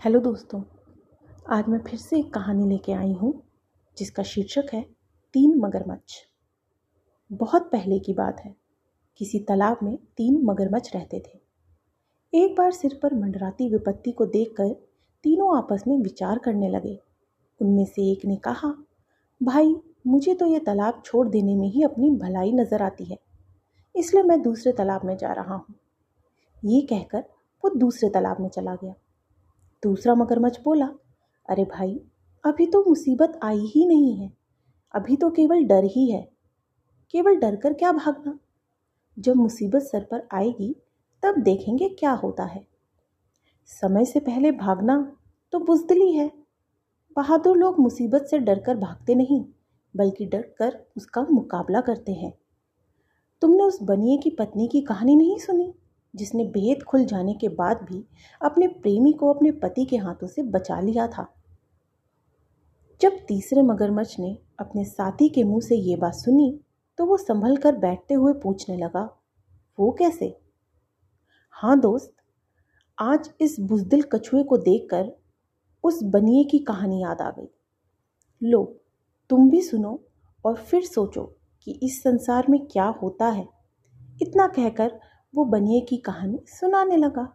Hello दोस्तों, आज मैं फिर से एक कहानी लेके आई हूँ, जिसका शीर्षक है तीन मगरमच्छ। बहुत पहले की बात है, किसी तालाब में तीन मगरमच्छ रहते थे। एक बार सिर पर मंडराती विपत्ति को देखकर तीनों आपस में विचार करने लगे। उनमें से एक ने कहा, भाई, मुझे तो ये तालाब छोड़ देने में ही अपनी भलाई नज़र आती है, इसलिए मैं दूसरे तालाब में जा रहा हूँ। ये कहकर वो दूसरे तालाब में चला गया। दूसरा मगरमच्छ बोला, अरे भाई, अभी तो मुसीबत आई ही नहीं है। अभी तो केवल डर ही है। केवल डर कर क्या भागना? जब मुसीबत सर पर आएगी, तब देखेंगे क्या होता है। समय से पहले भागना तो बुजदली है। बहादुर लोग मुसीबत से डरकर भागते नहीं, बल्कि डर कर उसका मुकाबला करते हैं। तुमने उस बनिए की पत्नी की कहानी नहीं सुनी? जिसने भेद खुल जाने के बाद भी अपने प्रेमी को अपने पति के हाथों से बचा लिया था। जब तीसरे मगरमच्छ ने अपने साथी के मुँह से ये बात सुनी तो वो संभल कर बैठते हुए पूछने लगा, वो कैसे? हाँ दोस्त, आज इस बुजदिल कछुए को देखकर उस बनिए की कहानी याद आ गई। लो, तुम भी सुनो और फिर सोचो कि इस संसार में क्या होता है। इतना कहकर वो बनिए की कहानी सुनाने लगा।